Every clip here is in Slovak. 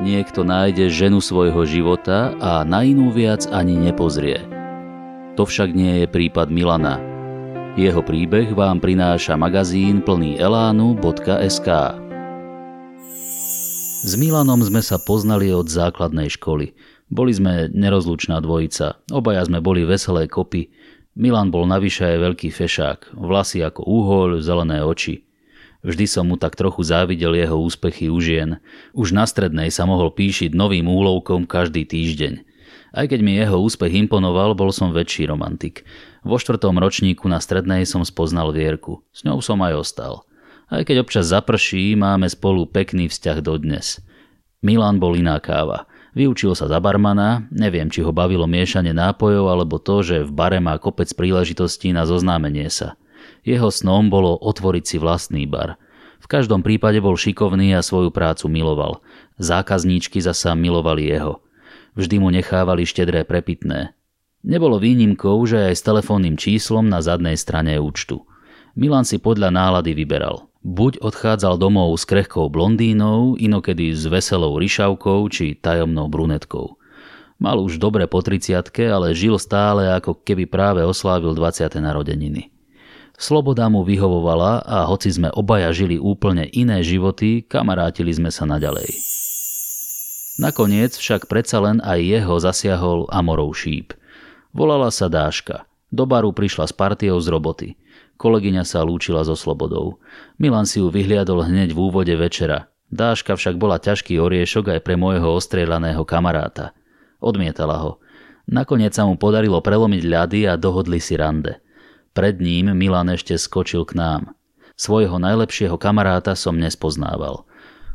Niekto nájde ženu svojho života a na inú viac ani nepozrie. To však nie je prípad Milana. Jeho príbeh vám prináša magazín plný elánu.sk. S Milanom sme sa poznali od základnej školy. Boli sme nerozlučná dvojica, obaja sme boli veselé kopy. Milan bol navyše aj veľký fešák, vlasy ako úhoľ, zelené oči. Vždy som mu tak trochu závidel jeho úspechy u žien. Už na strednej sa mohol píšiť novým úlovkom každý týždeň. Aj keď mi jeho úspech imponoval, bol som väčší romantik. Vo štvrtom ročníku na strednej som spoznal Vierku. S ňou som aj ostal. Aj keď občas zaprší, máme spolu pekný vzťah dodnes. Milan bol iná káva. Vyučil sa za barmana, neviem, či ho bavilo miešanie nápojov alebo to, že v bare má kopec príležitostí na zoznámenie sa. Jeho snom bolo otvoriť si vlastný bar. V každom prípade bol šikovný a svoju prácu miloval. Zákazníčky zasa milovali jeho. Vždy mu nechávali štedré prepitné. Nebolo výnimkou, že aj s telefónnym číslom na zadnej strane účtu. Milan si podľa nálady vyberal. Buď odchádzal domov s krehkou blondínou, inokedy s veselou ryšavkou či tajomnou brunetkou. Mal už dobre po 30 ale žil stále ako keby práve oslávil 20. narodeniny. Sloboda mu vyhovovala a hoci sme obaja žili úplne iné životy, kamarátili sme sa naďalej. Nakoniec však predsa len aj jeho zasiahol Amorov šíp. Volala sa Dáška. Do baru prišla s partiou z roboty. Kolegyňa sa lúčila so Slobodou. Milan si ju vyhliadol hneď v úvode večera. Dáška však bola ťažký oriešok aj pre môjho ostrieľaného kamaráta. Odmietala ho. Nakoniec sa mu podarilo prelomiť ľady a dohodli si rande – pred ním Milan ešte skočil k nám. Svojho najlepšieho kamaráta som nespoznával.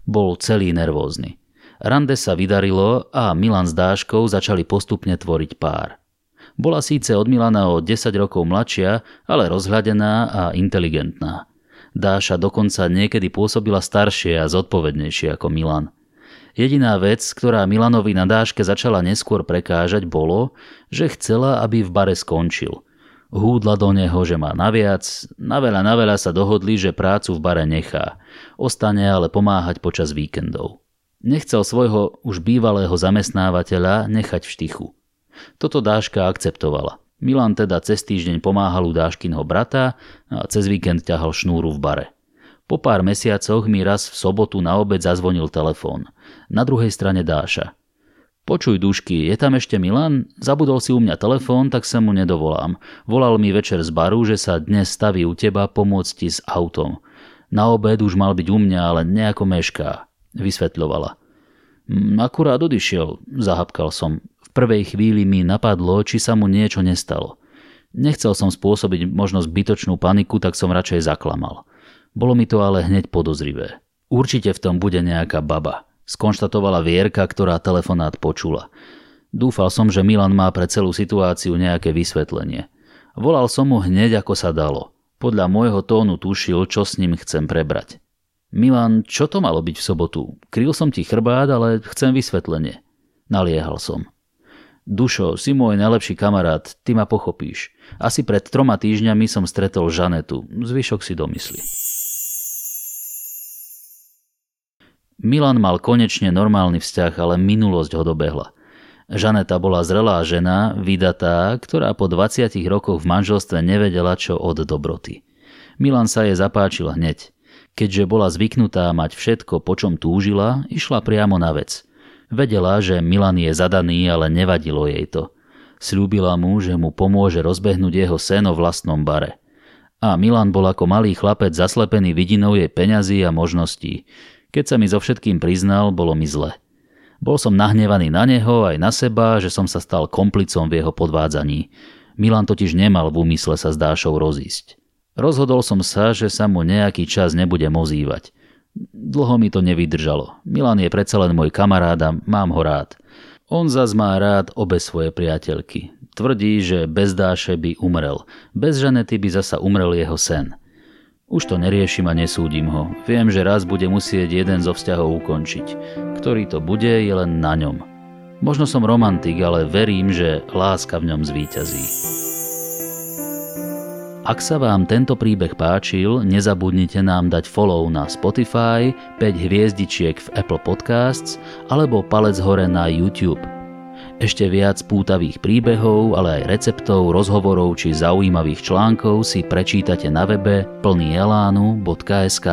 Bol celý nervózny. Rande sa vydarilo a Milan s Dáškou začali postupne tvoriť pár. Bola síce od Milana o 10 rokov mladšia, ale rozhľadená a inteligentná. Dáša dokonca niekedy pôsobila staršie a zodpovednejšie ako Milan. Jediná vec, ktorá Milanovi na Dáške začala neskôr prekážať, bolo, že chcela, aby v bare skončil – Húdla do neho, že má naviac, na veľa na veľa sa dohodli, že prácu v bare nechá. Ostane ale pomáhať počas víkendov. Nechcel svojho už bývalého zamestnávateľa nechať v štichu. Toto Dáška akceptovala. Milan teda cez týždeň pomáhal u Dáškinho brata a cez víkend ťahal šnúru v bare. Po pár mesiacoch mi raz v sobotu na obed zazvonil telefón. Na druhej strane Dáša. Počuj, dušky, je tam ešte Milan? Zabudol si u mňa telefón, tak sa mu nedovolám. Volal mi večer z baru, že sa dnes staví u teba pomôcť ti s autom. Na obed už mal byť u mňa, ale nejako mešká, vysvetľovala. Mm, akurát odišiel, zahapkal som. V prvej chvíli mi napadlo, či sa mu niečo nestalo. Nechcel som spôsobiť možno zbytočnú paniku, tak som radšej zaklamal. Bolo mi to ale hneď podozrivé. Určite v tom bude nejaká baba skonštatovala Vierka, ktorá telefonát počula. Dúfal som, že Milan má pre celú situáciu nejaké vysvetlenie. Volal som mu hneď, ako sa dalo. Podľa môjho tónu tušil, čo s ním chcem prebrať. Milan, čo to malo byť v sobotu? Kryl som ti chrbát, ale chcem vysvetlenie. Naliehal som. Dušo, si môj najlepší kamarát, ty ma pochopíš. Asi pred troma týždňami som stretol Žanetu, zvyšok si domysli. Milan mal konečne normálny vzťah, ale minulosť ho dobehla. Žaneta bola zrelá žena, vydatá, ktorá po 20 rokoch v manželstve nevedela čo od dobroty. Milan sa jej zapáčil hneď. Keďže bola zvyknutá mať všetko, po čom túžila, išla priamo na vec. Vedela, že Milan je zadaný, ale nevadilo jej to. Sľúbila mu, že mu pomôže rozbehnúť jeho sen o vlastnom bare. A Milan bol ako malý chlapec zaslepený vidinou jej peňazí a možností. Keď sa mi so všetkým priznal, bolo mi zle. Bol som nahnevaný na neho aj na seba, že som sa stal komplicom v jeho podvádzaní. Milan totiž nemal v úmysle sa s Dášou rozísť. Rozhodol som sa, že sa mu nejaký čas nebude ozývať. Dlho mi to nevydržalo. Milan je predsa len môj kamarát a mám ho rád. On zas má rád obe svoje priateľky. Tvrdí, že bez Dáše by umrel. Bez Žanety by zasa umrel jeho sen. Už to neriešim a nesúdim ho. Viem, že raz bude musieť jeden zo vzťahov ukončiť. Ktorý to bude, je len na ňom. Možno som romantik, ale verím, že láska v ňom zvíťazí. Ak sa vám tento príbeh páčil, nezabudnite nám dať follow na Spotify, 5 hviezdičiek v Apple Podcasts alebo palec hore na YouTube. Ešte viac pútavých príbehov, ale aj receptov, rozhovorov či zaujímavých článkov si prečítate na webe plnyelánu.sk.